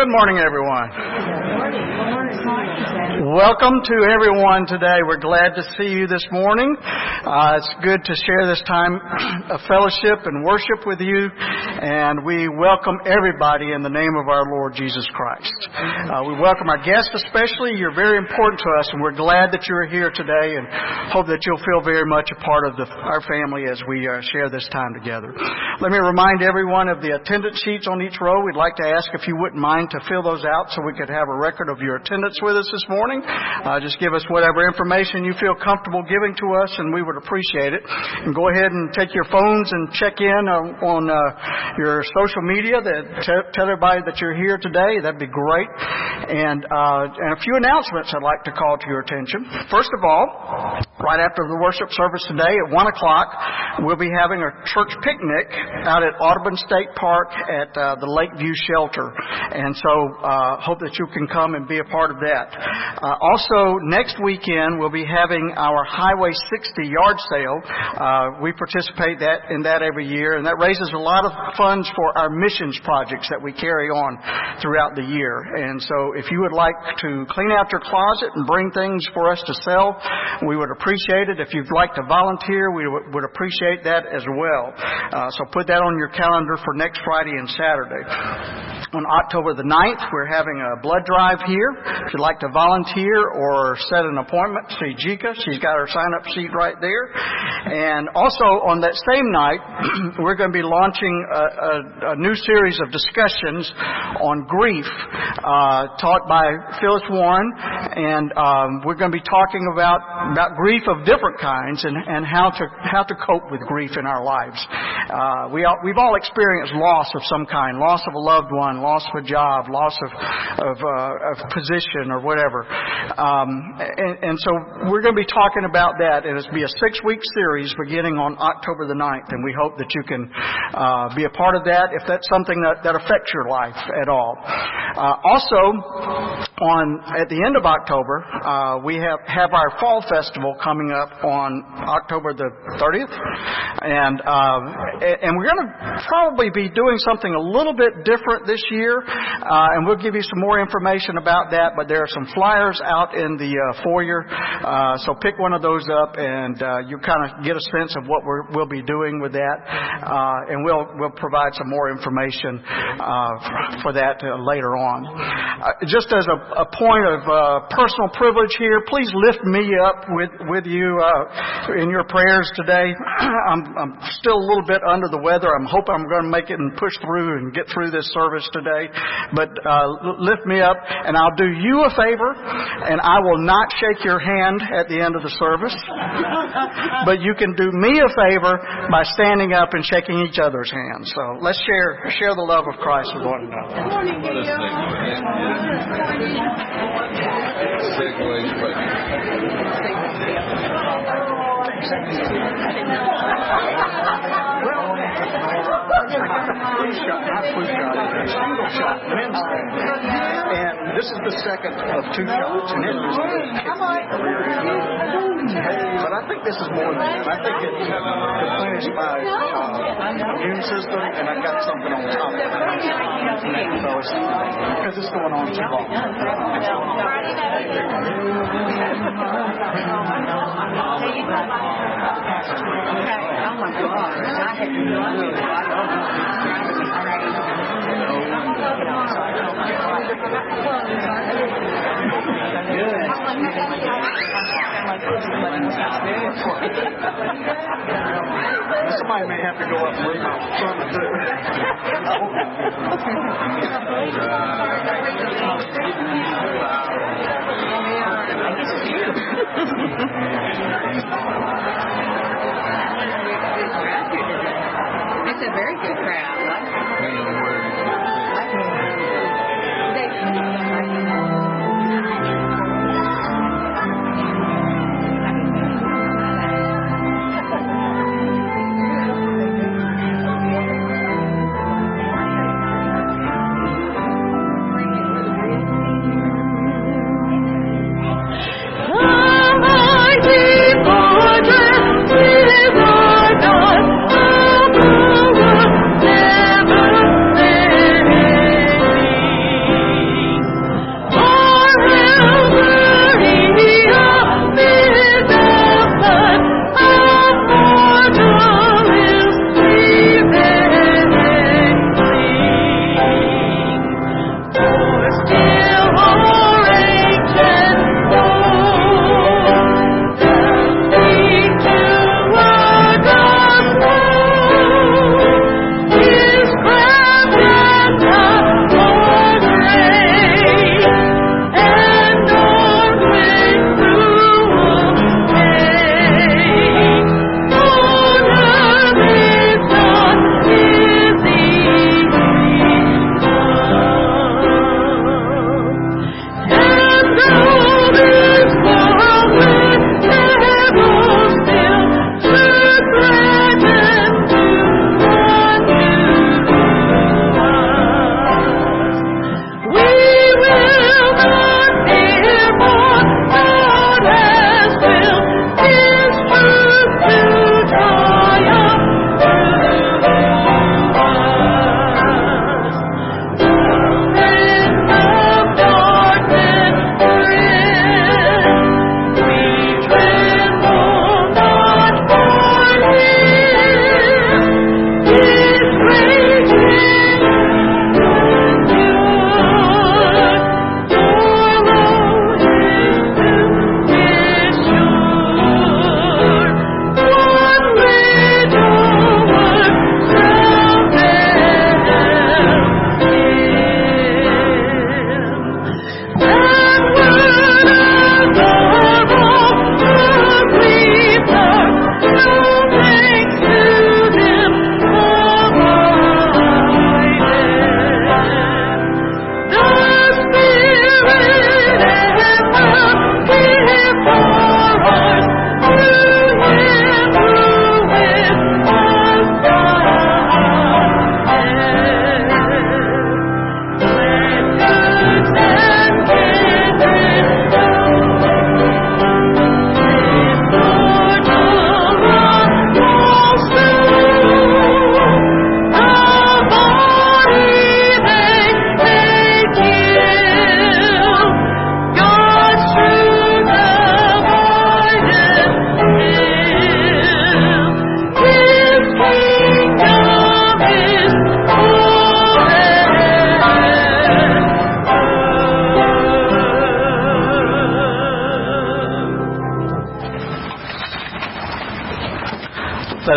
Good morning, everyone. Welcome to everyone today. We're glad to see you this morning. Uh, it's good to share this time of fellowship and worship with you, and we welcome everybody in the name of our Lord Jesus Christ. Uh, we welcome our guests especially. You're very important to us, and we're glad that you're here today, and hope that you'll feel very much a part of the, our family as we uh, share this time together. Let me remind everyone of the attendance sheets on each row. We'd like to ask if you wouldn't mind to fill those out so we could have a record of your attendance with us this morning. Uh, just give us whatever information you feel comfortable giving to us, and we would appreciate it. And go ahead and take your phones and check in on, on uh, your social media. That t- tell everybody that you're here today. That'd be great. And uh, and a few announcements I'd like to call to your attention. First of all, right after the worship service today at one o'clock, we'll be having a church picnic out at Audubon State Park at uh, the Lakeview Shelter. And so uh, hope that you can come and be a part of that. Uh, also, next weekend we'll be having our Highway 60 yard sale. Uh, we participate that in that every year, and that raises a lot of funds for our missions projects that we carry on throughout the year. And so, if you would like to clean out your closet and bring things for us to sell, we would appreciate it. If you'd like to volunteer, we would appreciate that as well. Uh, so put that on your calendar for next Friday and Saturday. On October the 9th, we're having a blood drive here. If you'd like to volunteer or set an appointment, see Jika. She's got her sign up sheet right there. And also on that same night, we're going to be launching a, a, a new series of discussions on grief, uh, taught by Phyllis Warren. And um, we're going to be talking about, about grief of different kinds and, and how, to, how to cope with grief in our lives. Uh, we all, we've all experienced loss of some kind, loss of a loved one, loss of a job, loss of of, uh, of position or whatever. Um, and, and, so we're going to be talking about that, and it'll be a six week series beginning on October the 9th, and we hope that you can uh, be a part of that if that's something that, that affects your life at all. Uh, also, on at the end of October, uh, we have have our fall festival coming up on October the 30th, and uh, and we're going to probably be doing something a little bit different this year, uh, and we'll give you some more information about that. But there are some flyers out in the uh, foyer, uh, so pick one of those up, and uh, you kind of get a sense of what we will be doing with that, uh, and we'll we'll provide some more information uh, for that later on. just as a, a point of personal privilege here, please lift me up with with you in your prayers today. I'm, I'm still a little bit under the weather. I'm hoping I'm going to make it and push through and get through this service today. But uh, lift me up, and I'll do you a favor, and I will not shake your hand at the end of the service. but you can do me a favor by standing up and shaking each other's hands. So let's share share the love of Christ with one another. Good morning, shot, not flu shot, single shot men's. And this is the second of two shots, and it was But I think this is more than that. I think it replenished my uh, immune system, and I got something on top of it. Because it's going on too long. Oh my God. I had no idea. Somebody may have to go up and leave my son too. It's a very good crowd.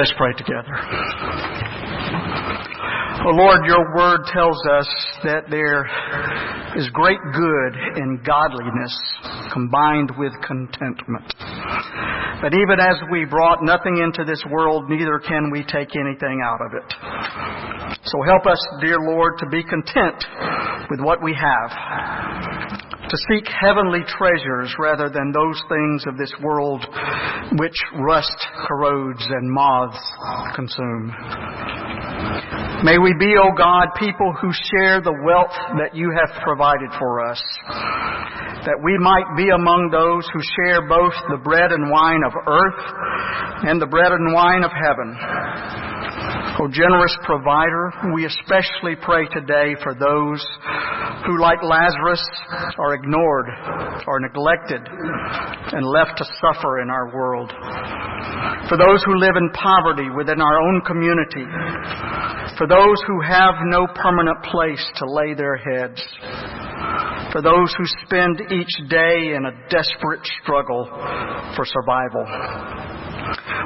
Let us pray together. Oh Lord, your word tells us that there is great good in godliness combined with contentment. But even as we brought nothing into this world, neither can we take anything out of it. So help us, dear Lord, to be content with what we have, to seek heavenly treasures rather than those things of this world which rust corrodes and moths consume. May we be, O oh God, people who share the wealth that you have provided for us, that we might be among those who share both the bread and wine of earth and the bread and wine of heaven. O oh, generous provider, we especially pray today for those who, like Lazarus, are ignored are neglected and left to suffer in our world. For those who live in poverty within our own community, for those who have no permanent place to lay their heads, for those who spend each day in a desperate struggle for survival.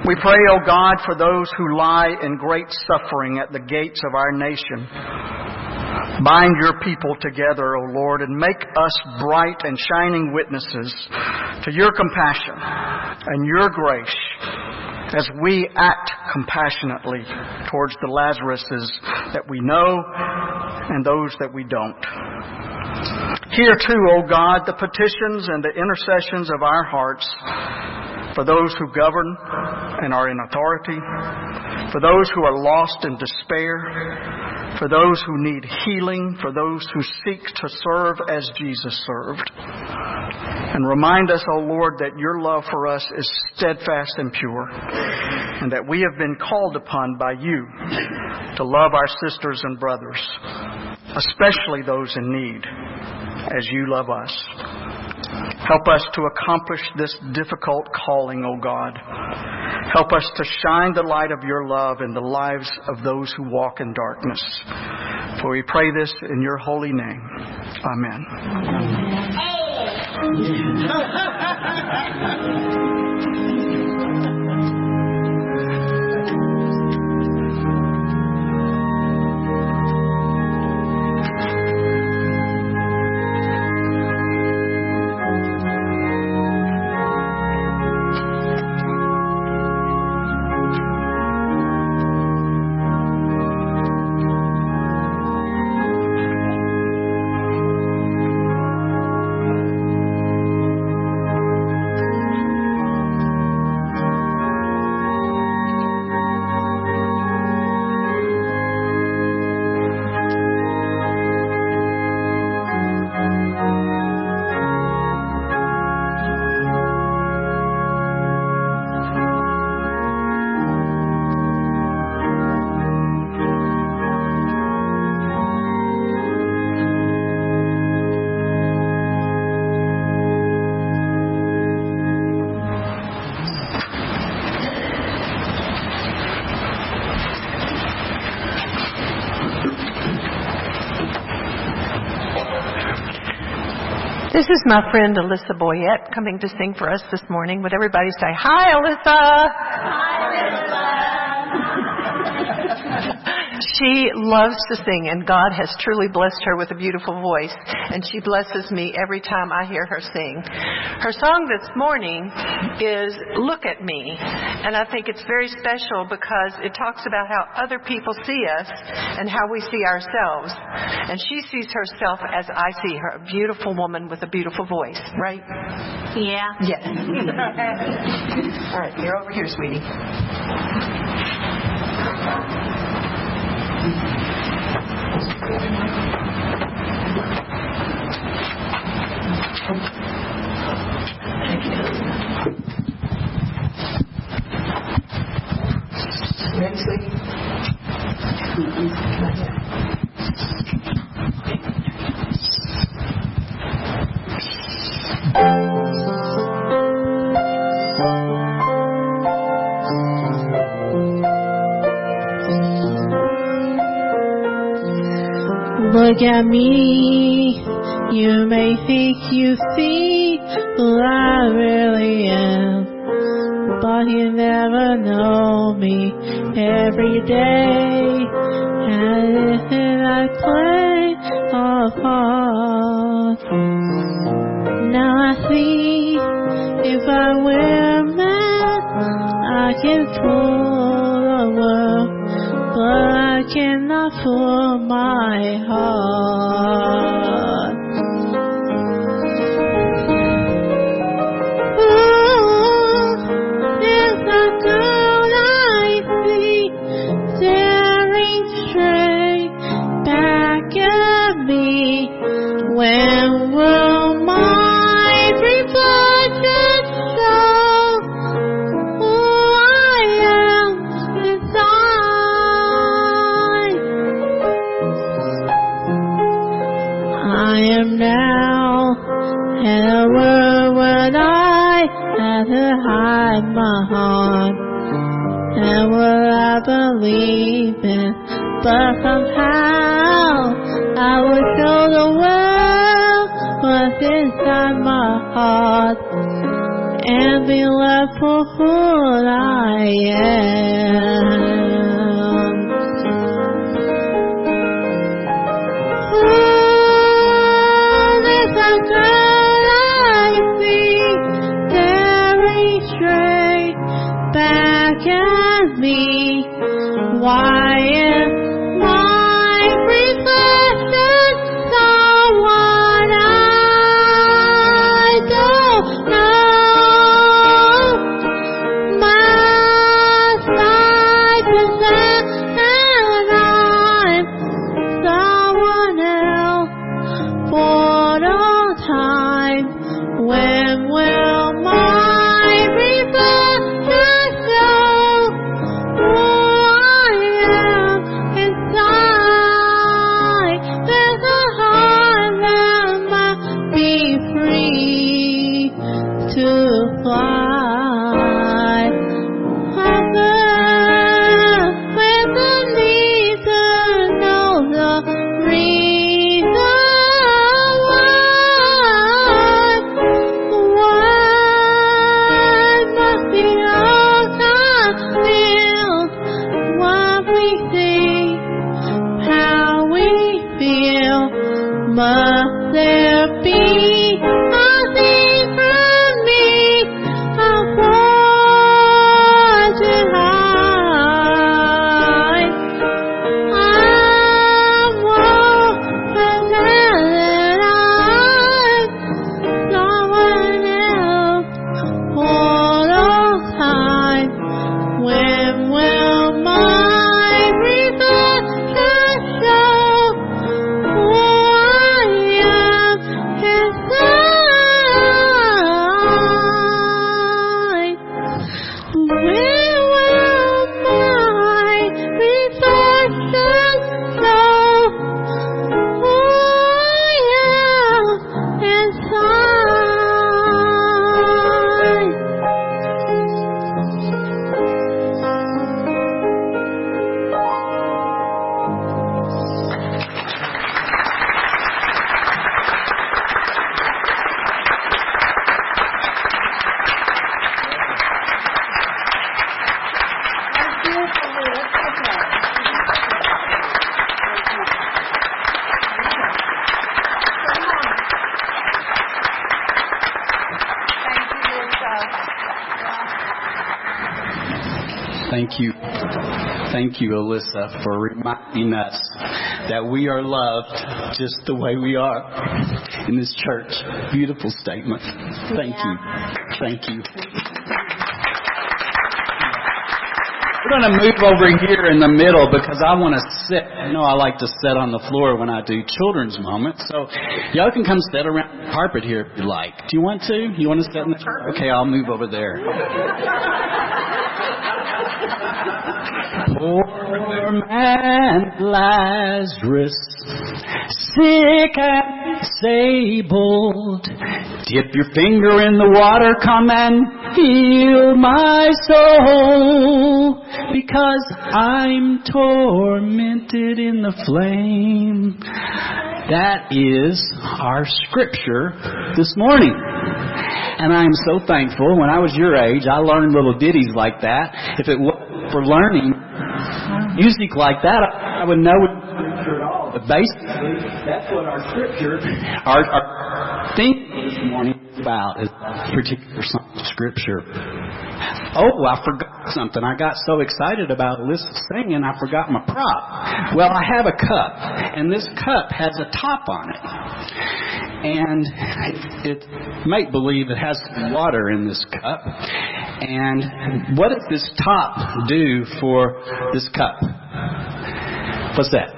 We pray, O oh God, for those who lie in great suffering at the gates of our nation. Bind your people together, O Lord, and make us bright and shining witnesses to your compassion and your grace as we act compassionately towards the Lazaruses that we know and those that we don't. Hear too, O God, the petitions and the intercessions of our hearts for those who govern and are in authority, for those who are lost in despair, for those who need healing, for those who seek to serve as Jesus served. And remind us, O Lord, that your love for us is steadfast and pure, and that we have been called upon by you to love our sisters and brothers, especially those in need, as you love us. Help us to accomplish this difficult calling, O God. Help us to shine the light of your love in the lives of those who walk in darkness. For we pray this in your holy name. Amen. This is my friend Alyssa Boyette coming to sing for us this morning. Would everybody say, Hi, Alyssa! Hi, She loves to sing, and God has truly blessed her with a beautiful voice, and she blesses me every time I hear her sing. Her song this morning is Look at Me, and I think it's very special because it talks about how other people see us and how we see ourselves. And she sees herself as I see her, a beautiful woman with a beautiful voice, right? Yeah. Yes. All right, you're over here, sweetie. Ready, sweetie? Look at me. You may think you see who I really am, but you never know me every day. And I play a part, now I see if I wear a mask, I can fool the world, but I fool my heart. Thank you, Alyssa, for reminding us that we are loved just the way we are in this church. Beautiful statement. Thank you. Thank you. We're going to move over here in the middle because I want to sit. You know, I like to sit on the floor when I do children's moments. So y'all can come sit around the carpet here if you like. Do you want to? You want to sit in the carpet? Okay, I'll move over there. Poor man Lazarus, sick and disabled. Dip your finger in the water, come and heal my soul. Because I'm tormented in the flame. That is our scripture this morning. And I am so thankful. When I was your age, I learned little ditties like that. If it wasn't for learning music like that, I would know it all. But basically, that's what our scripture, our, our theme this morning is about, is particular scripture. Oh, I forgot something. I got so excited about Alyssa singing, I forgot my prop. Well, I have a cup, and this cup has a top on it. And it, it make believe it has water in this cup. And what does this top do for this cup? What's that?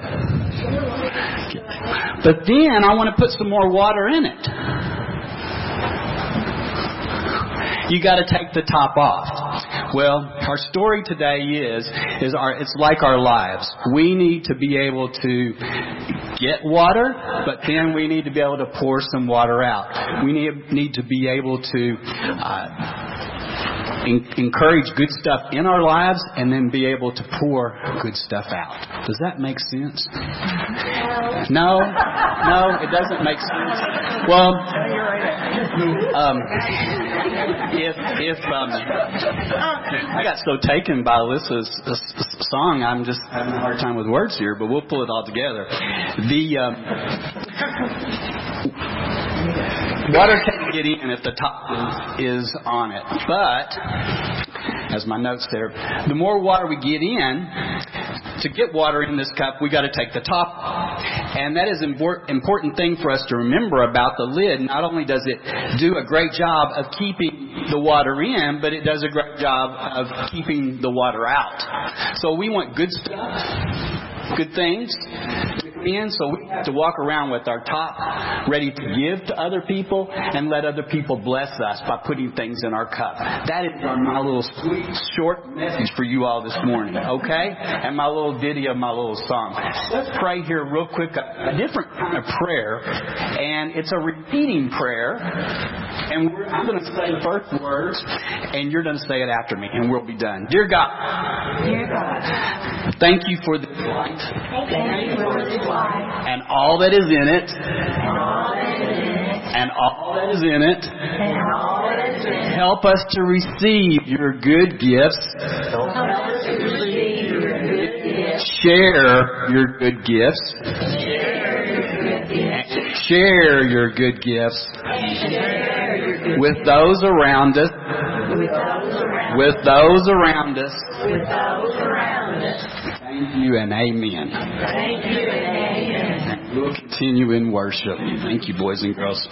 But then I want to put some more water in it. You got to take the top off. Well, our story today is is our it's like our lives. We need to be able to get water, but then we need to be able to pour some water out. We need need to be able to uh, encourage good stuff in our lives and then be able to pour good stuff out. Does that make sense? No, no, it doesn't make sense. Well, um, if if um, I got so taken by Alyssa's song, I'm just having a hard time with words here, but we'll pull it all together. The um, water get in if the top is, on it, but as my notes there, the more water we get in, to get water in this cup, we got to take the top. And that is an important thing for us to remember about the lid. Not only does it do a great job of keeping the water in, but it does a great job of keeping the water out. So we want good stuff, good things in, so we have to walk around with our top ready to give to other people and let other people bless us by putting things in our cup. That is my little sweet, short message for you all this morning, okay? And my little ditty of my little song. Let's pray here real quick, a, a different kind of prayer, and it's a repeating prayer. And I'm going to say the first words, and you're going to say it after me, and we'll be done. Dear God, Dear God, thank you for this life thank you for this and all that is in it, and all that is in it. Help us to receive your good gifts, share your good gifts, share your good gifts, with those around us, with those around us. with those around us. Thank you and amen. Thank you and amen. We'll continue in worship. Thank you, boys and girls.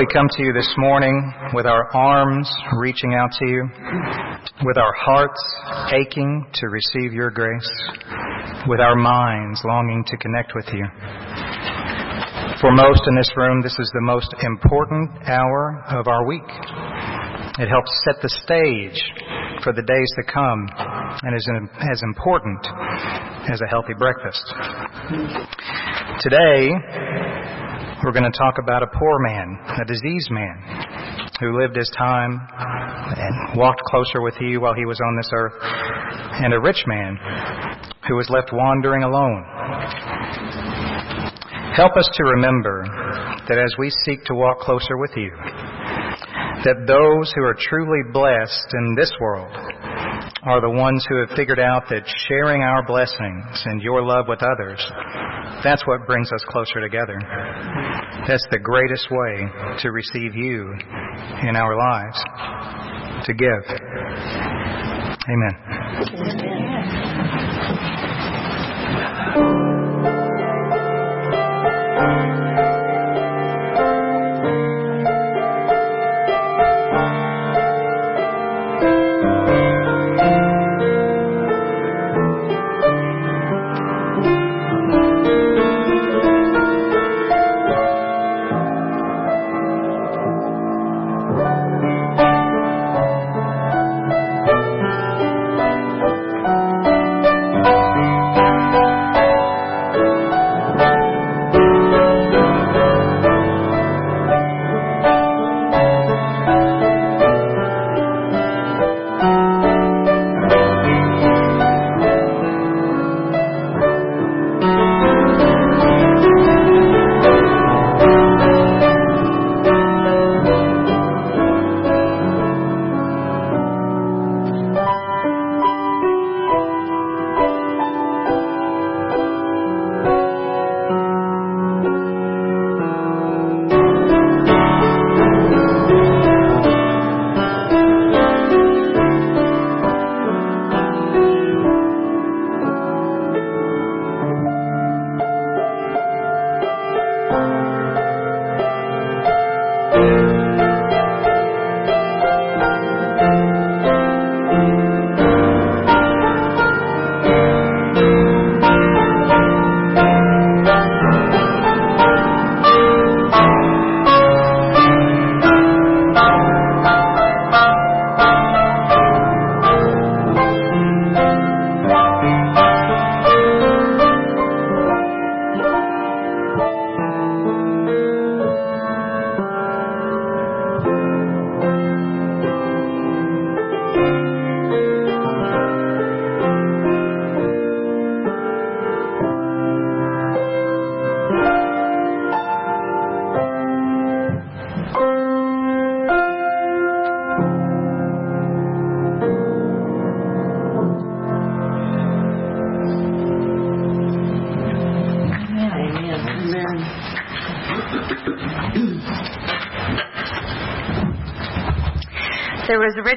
We come to you this morning with our arms reaching out to you, with our hearts aching to receive your grace, with our minds longing to connect with you. For most in this room, this is the most important hour of our week. It helps set the stage for the days to come and is as important as a healthy breakfast. Today, we're going to talk about a poor man, a diseased man, who lived his time and walked closer with you while he was on this earth, and a rich man who was left wandering alone. Help us to remember that as we seek to walk closer with you, that those who are truly blessed in this world are the ones who have figured out that sharing our blessings and your love with others, that's what brings us closer together. That's the greatest way to receive you in our lives, to give. Amen. There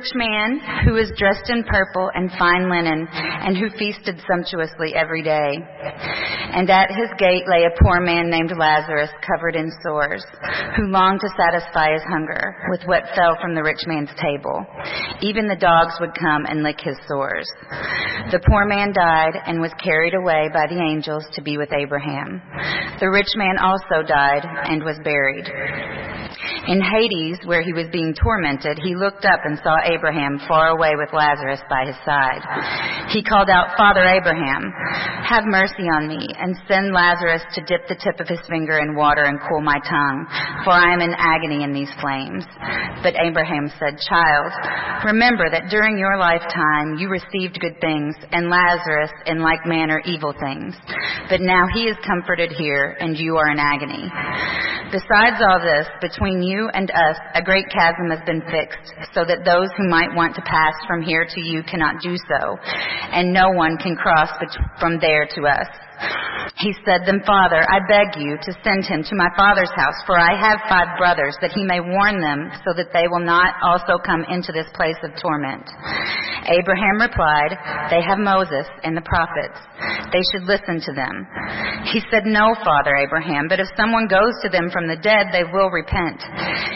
rich man who was dressed in purple and fine linen, and who feasted sumptuously every day. And at his gate lay a poor man named Lazarus, covered in sores, who longed to satisfy his hunger with what fell from the rich man's table. Even the dogs would come and lick his sores. The poor man died and was carried away by the angels to be with Abraham. The rich man also died and was buried. In Hades, where he was being tormented, he looked up and saw Abraham far away with Lazarus by his side. He called out, Father Abraham, have mercy on me and send Lazarus to dip the tip of his finger in water and cool my tongue, for I am in agony in these flames. But Abraham said, Child, remember that during your lifetime you received good things, and Lazarus in like manner evil things. But now he is comforted here, and you are in agony. Besides all this, between you and us, a great chasm has been fixed, so that those who might want to pass from here to you cannot do so, and no one can cross from there to us. He said, Then, Father, I beg you to send him to my father's house, for I have five brothers, that he may warn them, so that they will not also come into this place of torment. Abraham replied, They have Moses and the prophets. they should listen to them. He said, No, Father Abraham, but if someone goes to them from the dead, they will repent.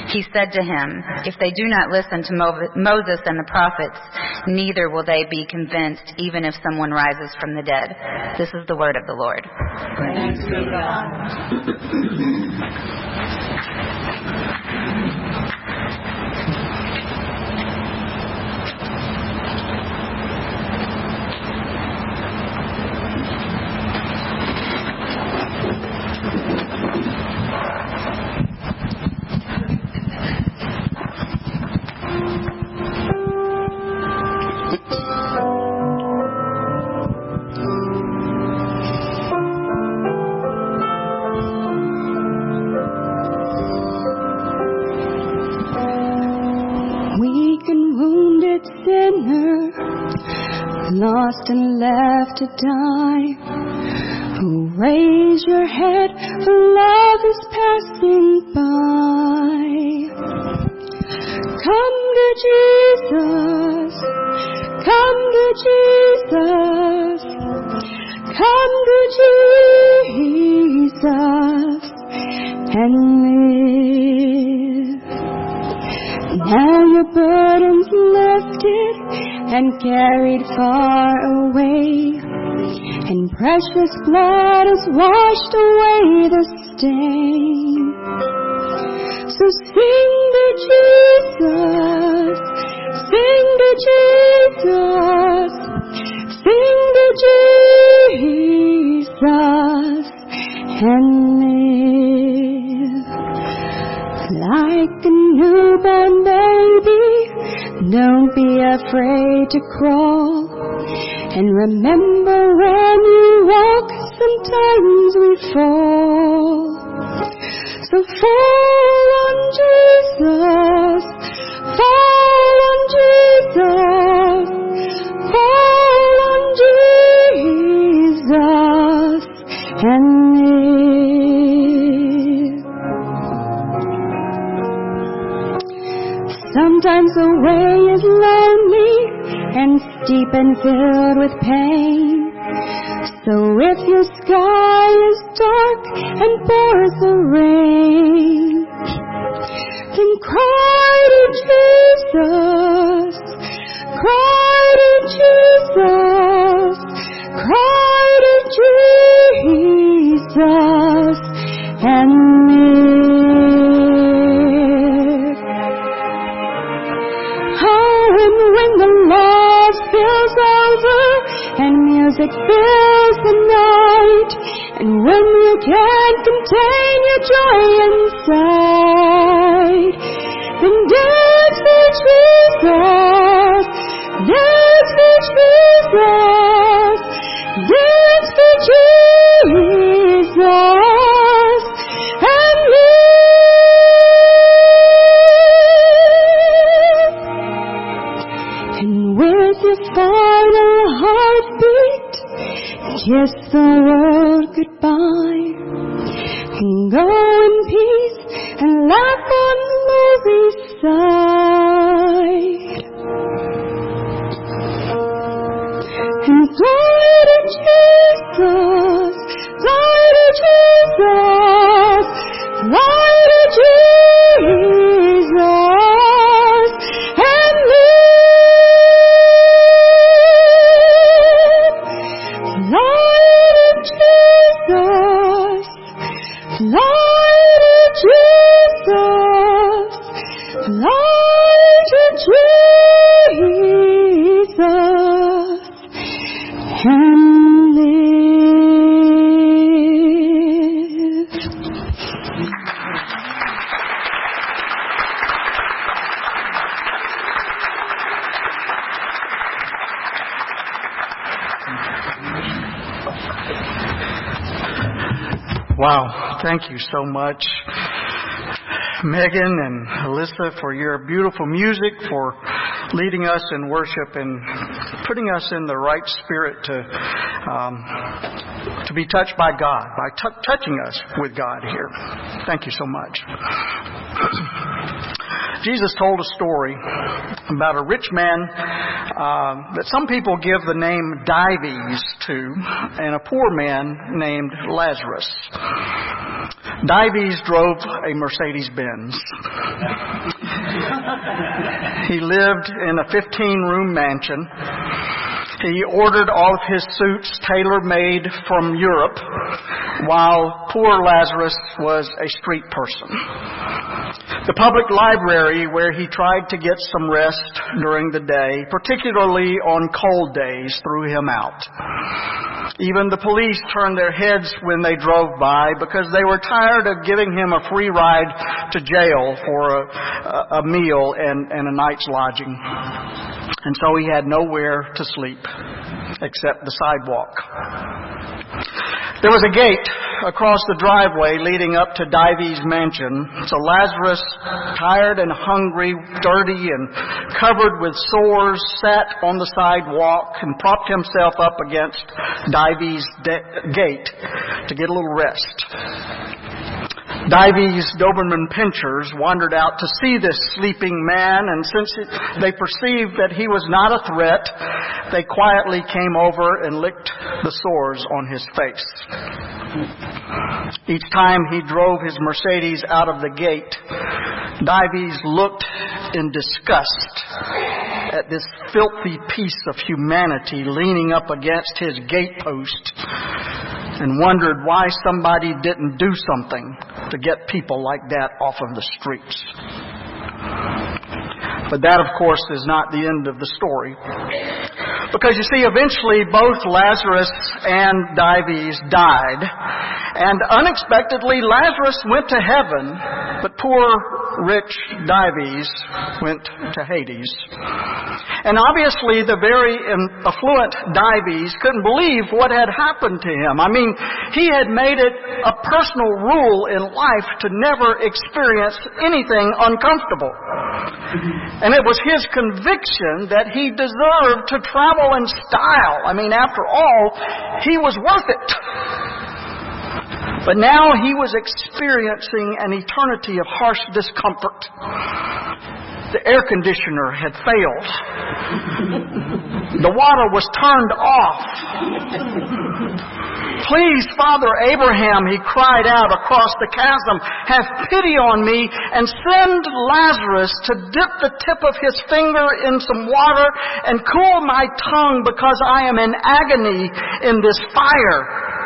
He said to him, If they do not listen to Moses and the prophets, neither will they be convinced, even if someone rises from the dead. This is the word of the Lord. Thanks be God. lost and left to die. Oh, raise your head, for love is passing by. Come to Jesus, come to Jesus, come to Jesus and live. Now your burden's and carried far away. And precious blood has washed away the stain. So sing to Jesus, sing to Jesus, sing to Jesus, and afraid to crawl. And remember when you walk, sometimes we fall. So fall kiss the world goodbye. And go in peace and laugh Thank you so much, Megan and Alyssa, for your beautiful music, for leading us in worship and putting us in the right spirit to um, to be touched by God, by t- touching us with God here. Thank you so much. Jesus told a story about a rich man uh, that some people give the name Dives to, and a poor man named Lazarus. Dives drove a Mercedes Benz. he lived in a 15 room mansion. He ordered all of his suits tailor made from Europe, while poor Lazarus was a street person. The public library, where he tried to get some rest during the day, particularly on cold days, threw him out. Even the police turned their heads when they drove by because they were tired of giving him a free ride to jail for a, a meal and, and a night's lodging. And so he had nowhere to sleep except the sidewalk. There was a gate across the driveway leading up to Dives' mansion. So Lazarus, tired and hungry, dirty and covered with sores, sat on the sidewalk and propped himself up against Dives' de- gate to get a little rest. Dives' Doberman pinschers wandered out to see this sleeping man, and since it, they perceived that he was not a threat, they quietly came over and licked the sores on his face. Each time he drove his Mercedes out of the gate, Dives looked in disgust at this filthy piece of humanity leaning up against his gatepost and wondered why somebody didn't do something to get people like that off of the streets. But that, of course, is not the end of the story. Because you see, eventually both Lazarus and Dives died. And unexpectedly, Lazarus went to heaven, but poor, rich Dives went to Hades. And obviously, the very affluent Dives couldn't believe what had happened to him. I mean, he had made it a personal rule in life to never experience anything uncomfortable. And it was his conviction that he deserved to travel in style. I mean, after all, he was worth it. But now he was experiencing an eternity of harsh discomfort. The air conditioner had failed. The water was turned off. Please, Father Abraham, he cried out across the chasm, have pity on me and send Lazarus to dip the tip of his finger in some water and cool my tongue because I am in agony in this fire.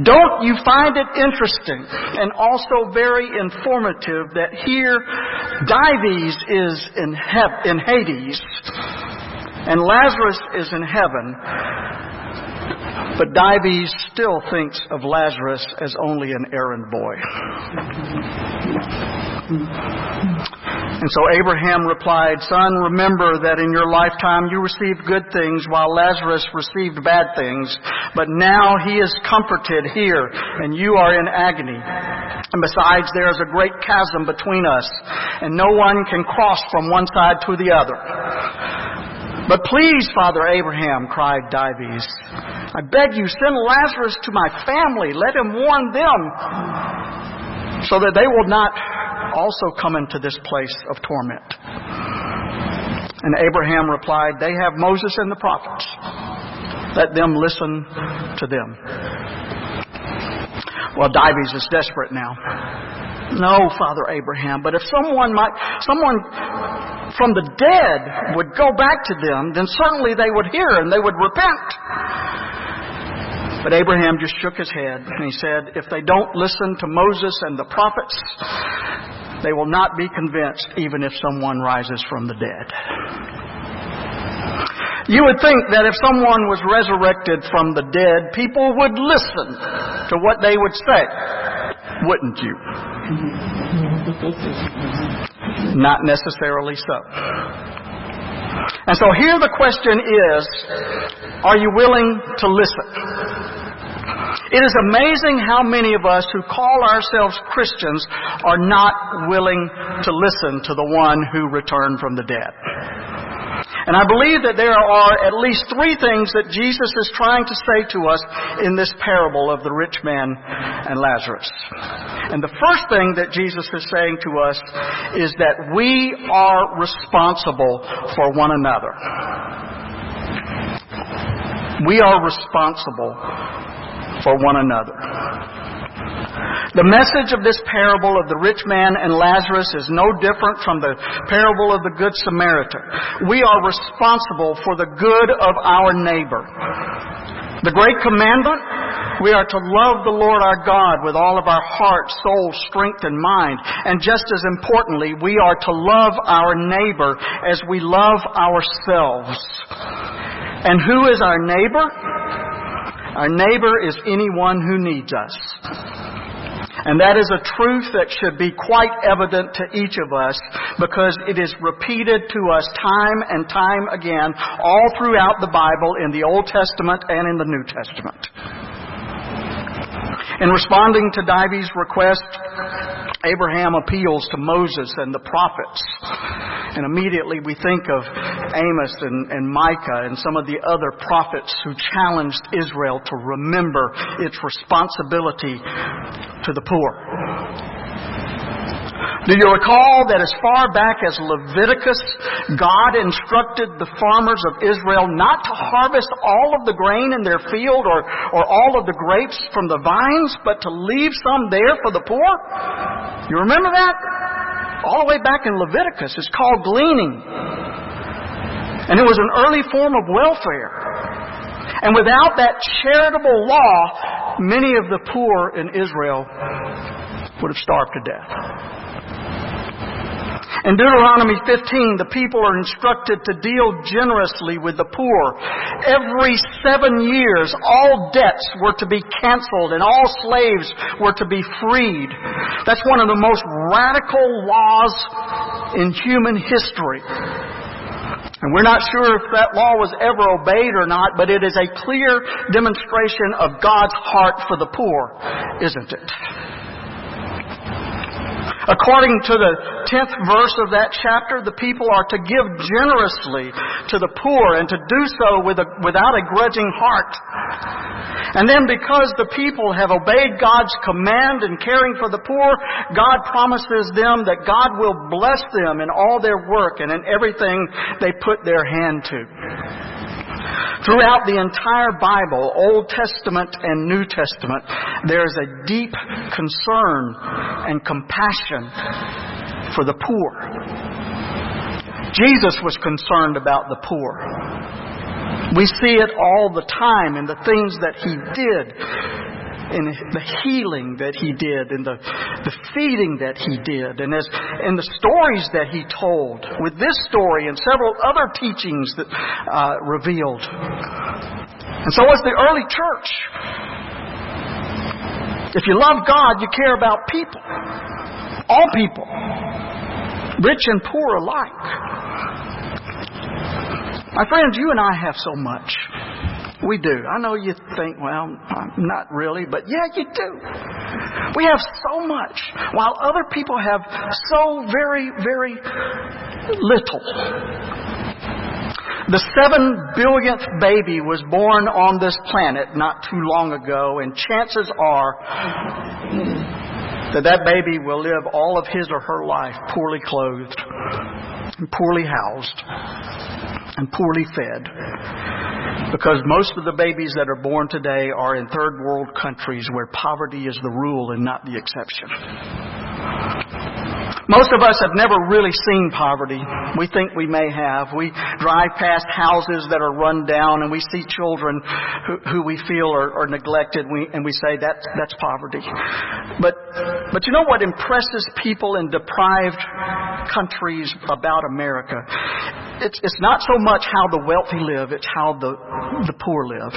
Don't you find it interesting and also very informative that here Dives is in, he- in Hades and Lazarus is in heaven, but Dives still thinks of Lazarus as only an errand boy. And so Abraham replied, Son, remember that in your lifetime you received good things while Lazarus received bad things, but now he is comforted here and you are in agony. And besides, there is a great chasm between us and no one can cross from one side to the other. But please, Father Abraham, cried Dives, I beg you, send Lazarus to my family. Let him warn them so that they will not also come into this place of torment. And Abraham replied, They have Moses and the prophets. Let them listen to them. Well, Dives is desperate now. No, Father Abraham, but if someone might, someone from the dead would go back to them, then certainly they would hear and they would repent. But Abraham just shook his head and he said, if they don't listen to Moses and the prophets, they will not be convinced even if someone rises from the dead. You would think that if someone was resurrected from the dead, people would listen to what they would say, wouldn't you? Not necessarily so. And so here the question is, are you willing to listen? It is amazing how many of us who call ourselves Christians are not willing to listen to the one who returned from the dead. And I believe that there are at least three things that Jesus is trying to say to us in this parable of the rich man and Lazarus. And the first thing that Jesus is saying to us is that we are responsible for one another. We are responsible for one another. The message of this parable of the rich man and Lazarus is no different from the parable of the Good Samaritan. We are responsible for the good of our neighbor. The great commandment, we are to love the Lord our God with all of our heart, soul, strength, and mind. And just as importantly, we are to love our neighbor as we love ourselves. And who is our neighbor? Our neighbor is anyone who needs us. And that is a truth that should be quite evident to each of us because it is repeated to us time and time again all throughout the Bible in the Old Testament and in the New Testament. In responding to Dives' request, Abraham appeals to Moses and the prophets. And immediately we think of Amos and, and, Micah and some of the other prophets who challenged Israel to remember its responsibility to the poor. Do you recall that as far back as Leviticus, God instructed the farmers of Israel not to harvest all of the grain in their field or, or all of the grapes from the vines, but to leave some there for the poor? You remember that? All the way back in Leviticus. It's called gleaning. And it was an early form of welfare. And without that charitable law, many of the poor in Israel would have starved to death. In Deuteronomy 15, the people are instructed to deal generously with the poor. Every seven years, all debts were to be canceled and all slaves were to be freed. That's one of the most radical laws in human history. And we're not sure if that law was ever obeyed or not, but it is a clear demonstration of God's heart for the poor, isn't it? According to the 10th verse of that chapter, the people are to give generously to the poor and to do so with a, without a grudging heart. And then because the people have obeyed God's command in caring for the poor, God promises them that God will bless them in all their work and in everything they put their hand to. Throughout the entire Bible, Old Testament and New Testament, there is a deep concern and compassion for the poor. Jesus was concerned about the poor. We see it all the time in the things that he did in the healing that he did, and the, the feeding that he did, and as in the stories that he told. With this story and several other teachings that uh, revealed. And so was the early church. If you love God, you care about people. All people. Rich and poor alike. My friends, you and I have so much. We do. I know you think, well, not really, but yeah, you do. We have so much, while other people have so very, very little. The seven billionth baby was born on this planet not too long ago, and chances are that that baby will live all of his or her life poorly clothed, and poorly housed, and poorly fed. Because most of the babies that are born today are in third world countries where poverty is the rule and not the exception. Most of us have never really seen poverty. We think we may have. We drive past houses that are run down and we see children who, who we feel are, are neglected and we, and we say that, that's poverty. But, but you know what impresses people in deprived countries about America? It's, it's not so much how the wealthy live, it's how the, the poor live.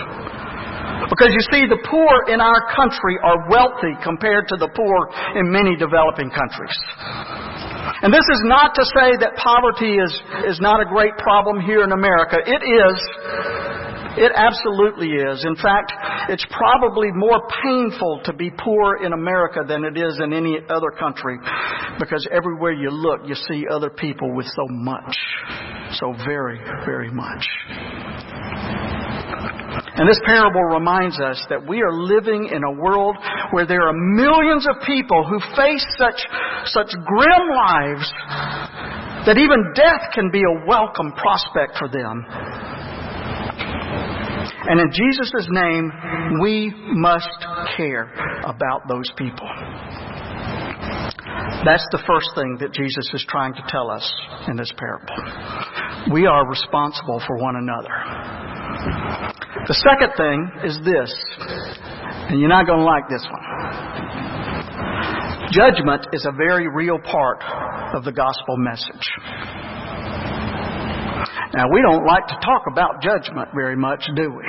Because you see, the poor in our country are wealthy compared to the poor in many developing countries. And this is not to say that poverty is, is not a great problem here in America. It is. It absolutely is. In fact, it's probably more painful to be poor in America than it is in any other country because everywhere you look, you see other people with so much. so very, very much. And this parable reminds us that we are living in a world where there are millions of people who face such, such grim lives that even death can be a welcome prospect for them. And in Jesus' name, we must care about those people. That's the first thing that Jesus is trying to tell us in this parable. We are responsible for one another. The second thing is this, and you're not going to like this one. Judgment is a very real part of the gospel message. Now, we don't like to talk about judgment very much, do we?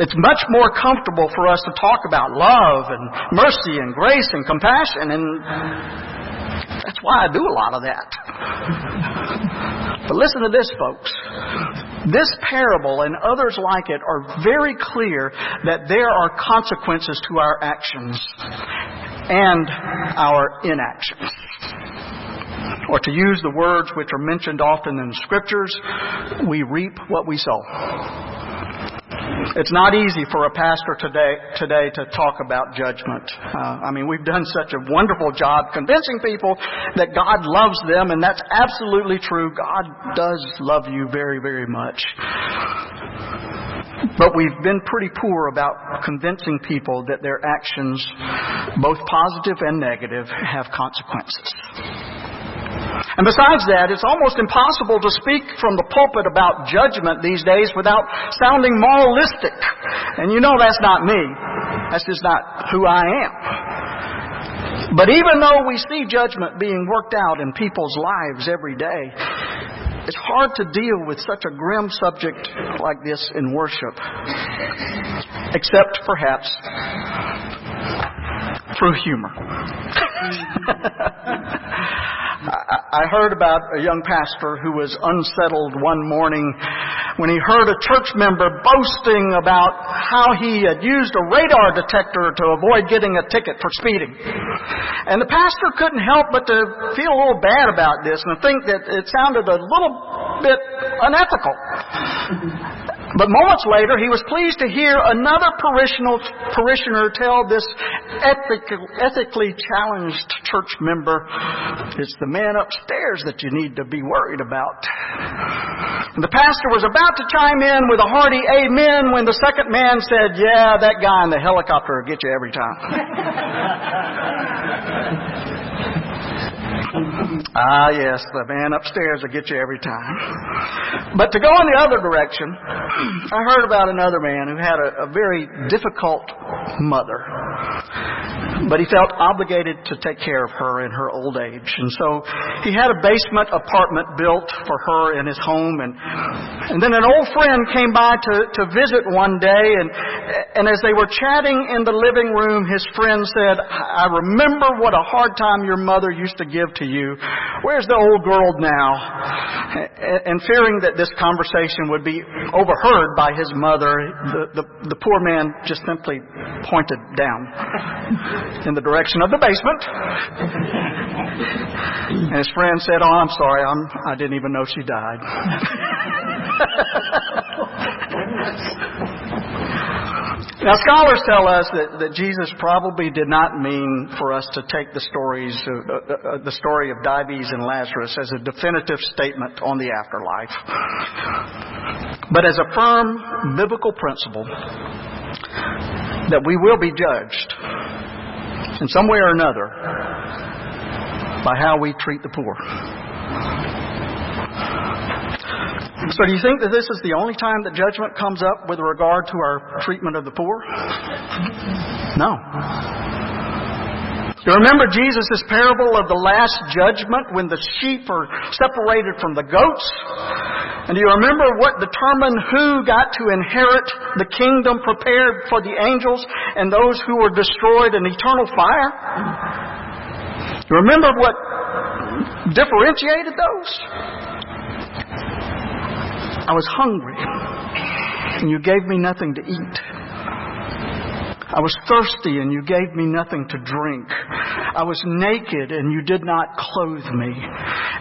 It's much more comfortable for us to talk about love and mercy and grace and compassion, and that's why I do a lot of that. But listen to this, folks. This parable and others like it are very clear that there are consequences to our actions and our inactions. Or to use the words which are mentioned often in the scriptures, we reap what we sow. It's not easy for a pastor today, today to talk about judgment. Uh, I mean, we've done such a wonderful job convincing people that God loves them, and that's absolutely true. God does love you very, very much. But we've been pretty poor about convincing people that their actions, both positive and negative, have consequences. And besides that, it's almost impossible to speak from the pulpit about judgment these days without sounding moralistic. And you know that's not me. That's just not who I am. But even though we see judgment being worked out in people's lives every day, it's hard to deal with such a grim subject like this in worship. Except perhaps through humor. I heard about a young pastor who was unsettled one morning when he heard a church member boasting about how he had used a radar detector to avoid getting a ticket for speeding. And the pastor couldn't help but to feel a little bad about this and think that it sounded a little bit unethical. But moments later, he was pleased to hear another parishioner tell this ethically challenged church member, it's the man upstairs that you need to be worried about. And the pastor was about to chime in with a hearty amen when the second man said, yeah, that guy in the helicopter will get you every time. ah, yes, the man upstairs will get you every time. But to go in the other direction, I heard about another man who had a, a very difficult mother. But he felt obligated to take care of her in her old age. And so he had a basement apartment built for her in his home. And, and then an old friend came by to, to visit one day. And, and as they were chatting in the living room, his friend said, I remember what a hard time your mother used to give to you. Where's the old girl now? And fearing that this conversation would be overheard by his mother, the, the, the poor man just simply pointed down in the direction of the basement. And his friend said, Oh, I'm sorry, I'm, I didn't even know she died. Now, scholars tell us that, that Jesus probably did not mean for us to take the stories, uh, uh, uh, the story of Dives and Lazarus as a definitive statement on the afterlife, but as a firm biblical principle that we will be judged in some way or another by how we treat the poor. So, do you think that this is the only time that judgment comes up with regard to our treatment of the poor? No. You remember Jesus' parable of the last judgment when the sheep are separated from the goats? And do you remember what determined who got to inherit the kingdom prepared for the angels and those who were destroyed in eternal fire? You remember what differentiated those? I was hungry, and you gave me nothing to eat. I was thirsty, and you gave me nothing to drink. I was naked, and you did not clothe me.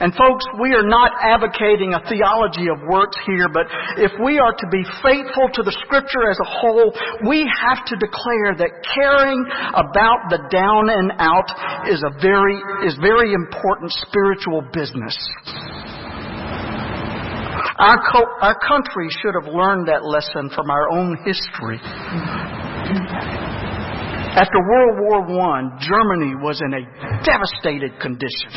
And folks, we are not advocating a theology of works here, but if we are to be faithful to the scripture as a whole, we have to declare that caring about the down and out is a very, is very important spiritual business. Our, co- our country should have learned that lesson from our own history. After World War I, Germany was in a devastated condition.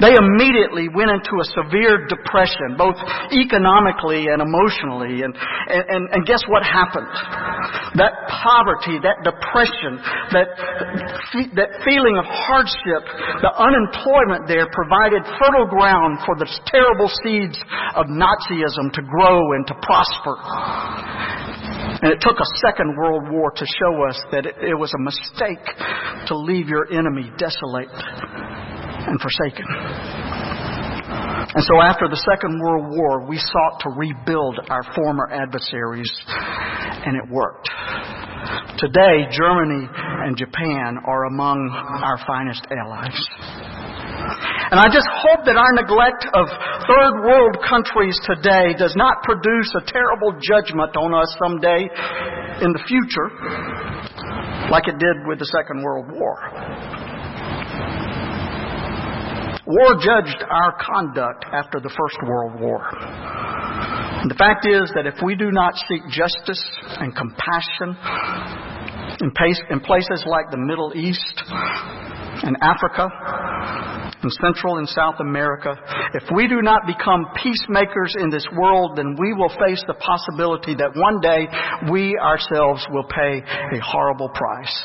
They immediately went into a severe depression, both economically and emotionally. And, and, and guess what happened? That poverty, that depression, that, that feeling of hardship, the unemployment there provided fertile ground for the terrible seeds of Nazism to grow and to prosper. And it took a second world war to show us that it, it was a mistake to leave your enemy desolate and forsaken. And so after the Second World War, we sought to rebuild our former adversaries, and it worked. Today, Germany and Japan are among our finest allies. And I just hope that our neglect of third world countries today does not produce a terrible judgment on us someday in the future, like it did with the Second World War. War judged our conduct after the First World War. And the fact is that if we do not seek justice and compassion in, places like the Middle East and Africa, in Central and South America, if we do not become peacemakers in this world, then we will face the possibility that one day we ourselves will pay a horrible price.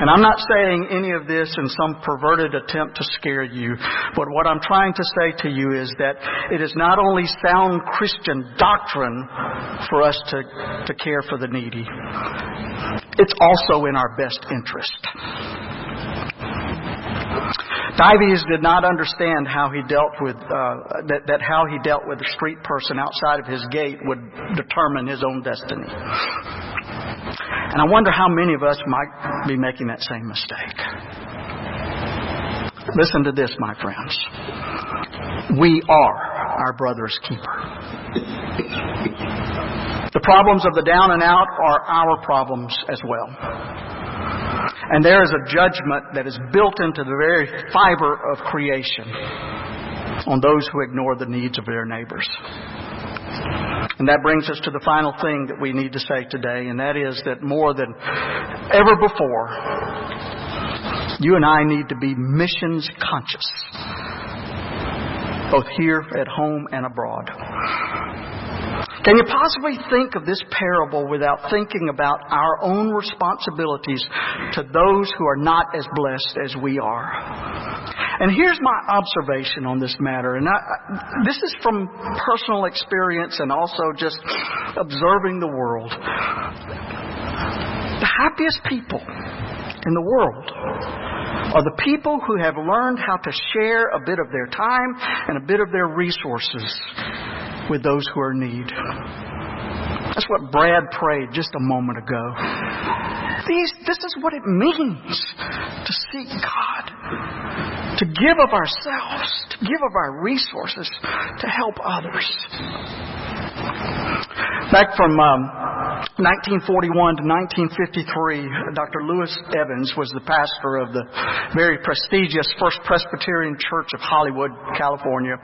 And I'm not saying any of this in some perverted attempt to scare you, but what I'm trying to say to you is that it is not only sound Christian doctrine for us to, to care for the needy, it's also in our best interest. Dives did not understand how he dealt with uh, that, that how he dealt with a street person outside of his gate would determine his own destiny. And I wonder how many of us might be making that same mistake. Listen to this, my friends. We are our brother's keeper. The problems of the down and out are our problems as well. And there is a judgment that is built into the very fiber of creation on those who ignore the needs of their neighbors. And that brings us to the final thing that we need to say today, and that is that more than ever before, you and I need to be missions conscious, both here at home and abroad. Can you possibly think of this parable without thinking about our own responsibilities to those who are not as blessed as we are? And here's my observation on this matter, and I, this is from personal experience and also just observing the world. The happiest people in the world are the people who have learned how to share a bit of their time and a bit of their resources with those who are in need. That's what Brad prayed just a moment ago. These, this is what it means to seek God to give of ourselves, to give of our resources to help others. Back from um, 1941 to 1953, Dr. Louis Evans was the pastor of the very prestigious First Presbyterian Church of Hollywood, California.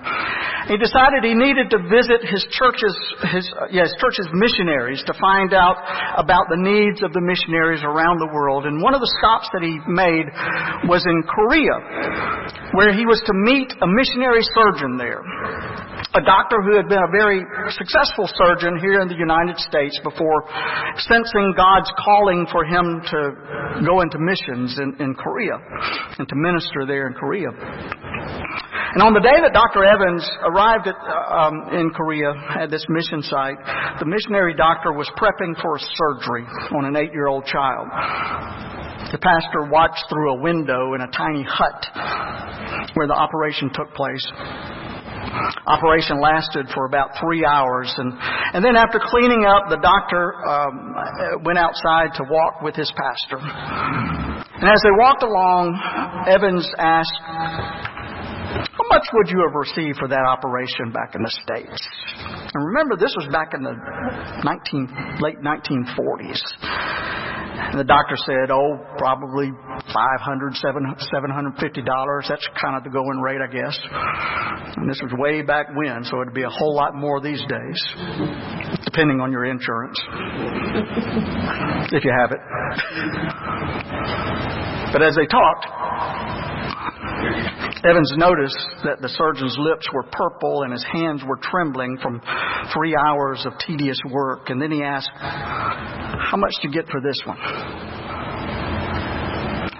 He decided he needed to visit his church's, his, uh, yes, church's missionaries to find out about the needs of the missionaries around the world. And one of the stops that he made was in Korea, where he was to meet a missionary surgeon there a doctor who had been a very successful surgeon here in the United States before sensing God's calling for him to go into missions in, in Korea and to minister there in Korea. And on the day that Dr. Evans arrived at, um, in Korea at this mission site, the missionary doctor was prepping for a surgery on an eight-year-old child. The pastor watched through a window in a tiny hut where the operation took place operation lasted for about three hours. And, and then after cleaning up, the doctor um, went outside to walk with his pastor. And as they walked along, Evans asked, How much would you have received for that operation back in the States? And remember, this was back in the 19, late 1940s. And the doctor said, oh, probably five hundred, seven, seven hundred fifty dollars. That's kind of the going rate, I guess. And this was way back when, so it'd be a whole lot more these days, depending on your insurance, if you have it. But as they talked, Evans noticed that the surgeon's lips were purple and his hands were trembling from three hours of tedious work. And then he asked, How much do you get for this one?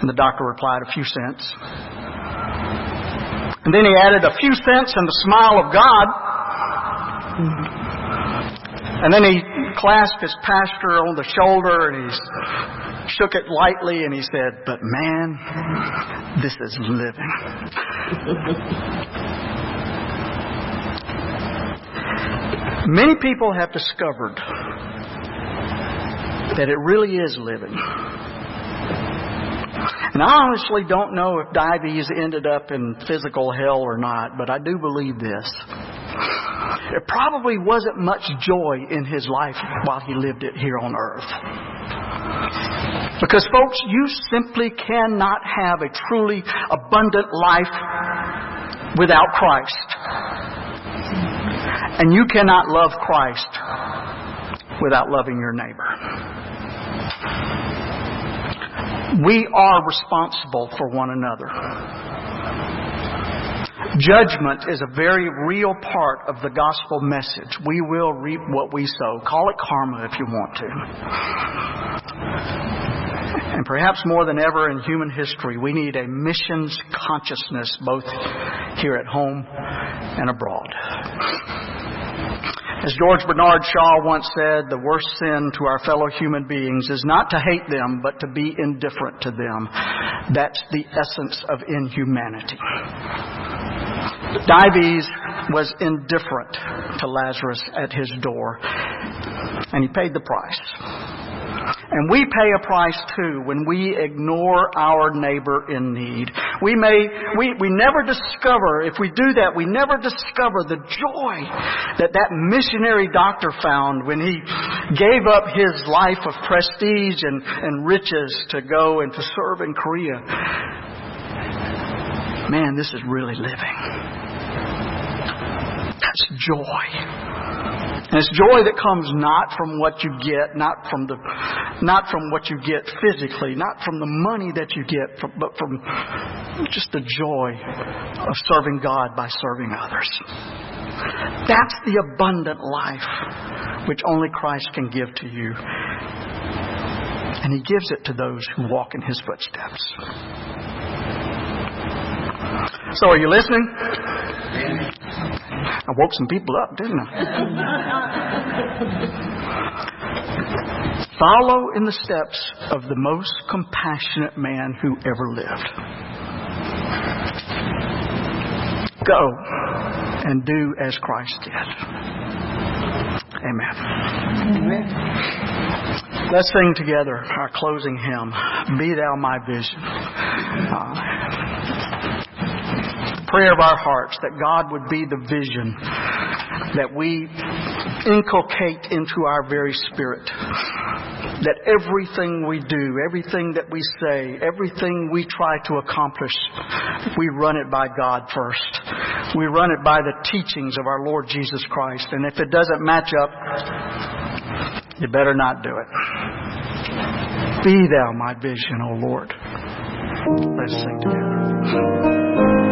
And the doctor replied, A few cents. And then he added, A few cents and the smile of God. And then he clasped his pastor on the shoulder and he shook it lightly and he said, But man, this is living. Many people have discovered that it really is living. And I honestly don't know if Dives ended up in physical hell or not, but I do believe this. There probably wasn't much joy in his life while he lived it here on earth. Because, folks, you simply cannot have a truly abundant life without Christ. And you cannot love Christ without loving your neighbor. We are responsible for one another. Judgment is a very real part of the gospel message. We will reap what we sow. Call it karma if you want to. And perhaps more than ever in human history, we need a missions consciousness both here at home and abroad. As George Bernard Shaw once said, the worst sin to our fellow human beings is not to hate them, but to be indifferent to them. That's the essence of inhumanity. Dives was indifferent to Lazarus at his door, and he paid the price. And we pay a price too when we ignore our neighbor in need. We may, we, we never discover, if we do that, we never discover the joy that that missionary doctor found when he gave up his life of prestige and, and riches to go and to serve in Korea. Man, this is really living. That's joy. And it's joy that comes not from what you get, not from the, not from what you get physically, not from the money that you get, but from just the joy of serving God by serving others. That's the abundant life which only Christ can give to you. And He gives it to those who walk in His footsteps. So, are you listening? I woke some people up, didn't I? Follow in the steps of the most compassionate man who ever lived. Go and do as Christ did. Amen. Amen. Let's sing together our closing hymn, Be Thou My Vision. Uh, prayer of our hearts that God would be the vision that we inculcate into our very spirit. That everything we do, everything that we say, everything we try to accomplish, we run it by God first. We run it by the teachings of our Lord Jesus Christ. And if it doesn't match up, you better not do it. Be thou my vision, O Lord. Let's sing together.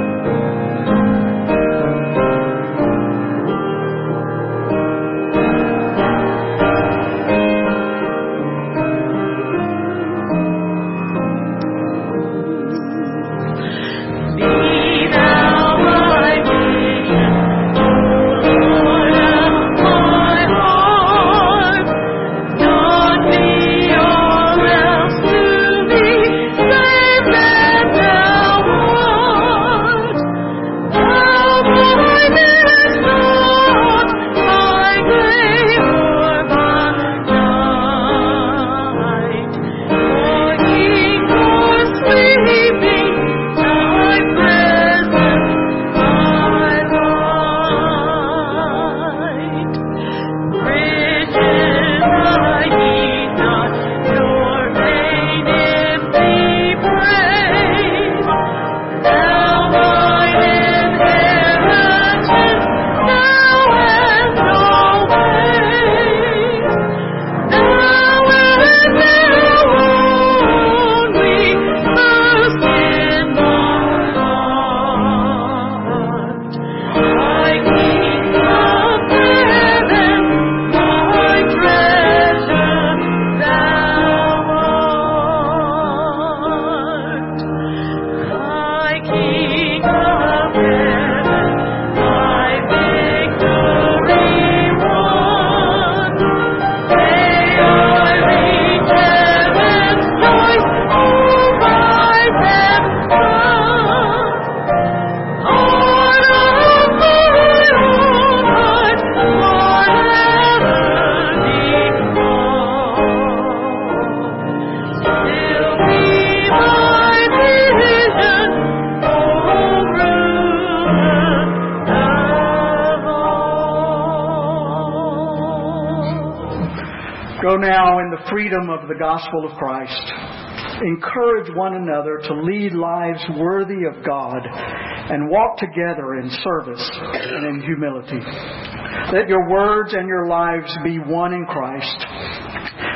Gospel of Christ. Encourage one another to lead lives worthy of God and walk together in service and in humility. Let your words and your lives be one in Christ.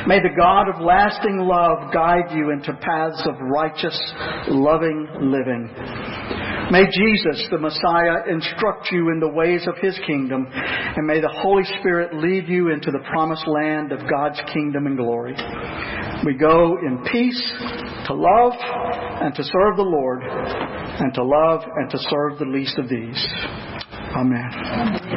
May the God of lasting love guide you into paths of righteous, loving living. May Jesus, the Messiah, instruct you in the ways of His kingdom, and may the Holy Spirit lead you into the promised land of God's kingdom and glory. We go in peace to love and to serve the Lord, and to love and to serve the least of these. Amen.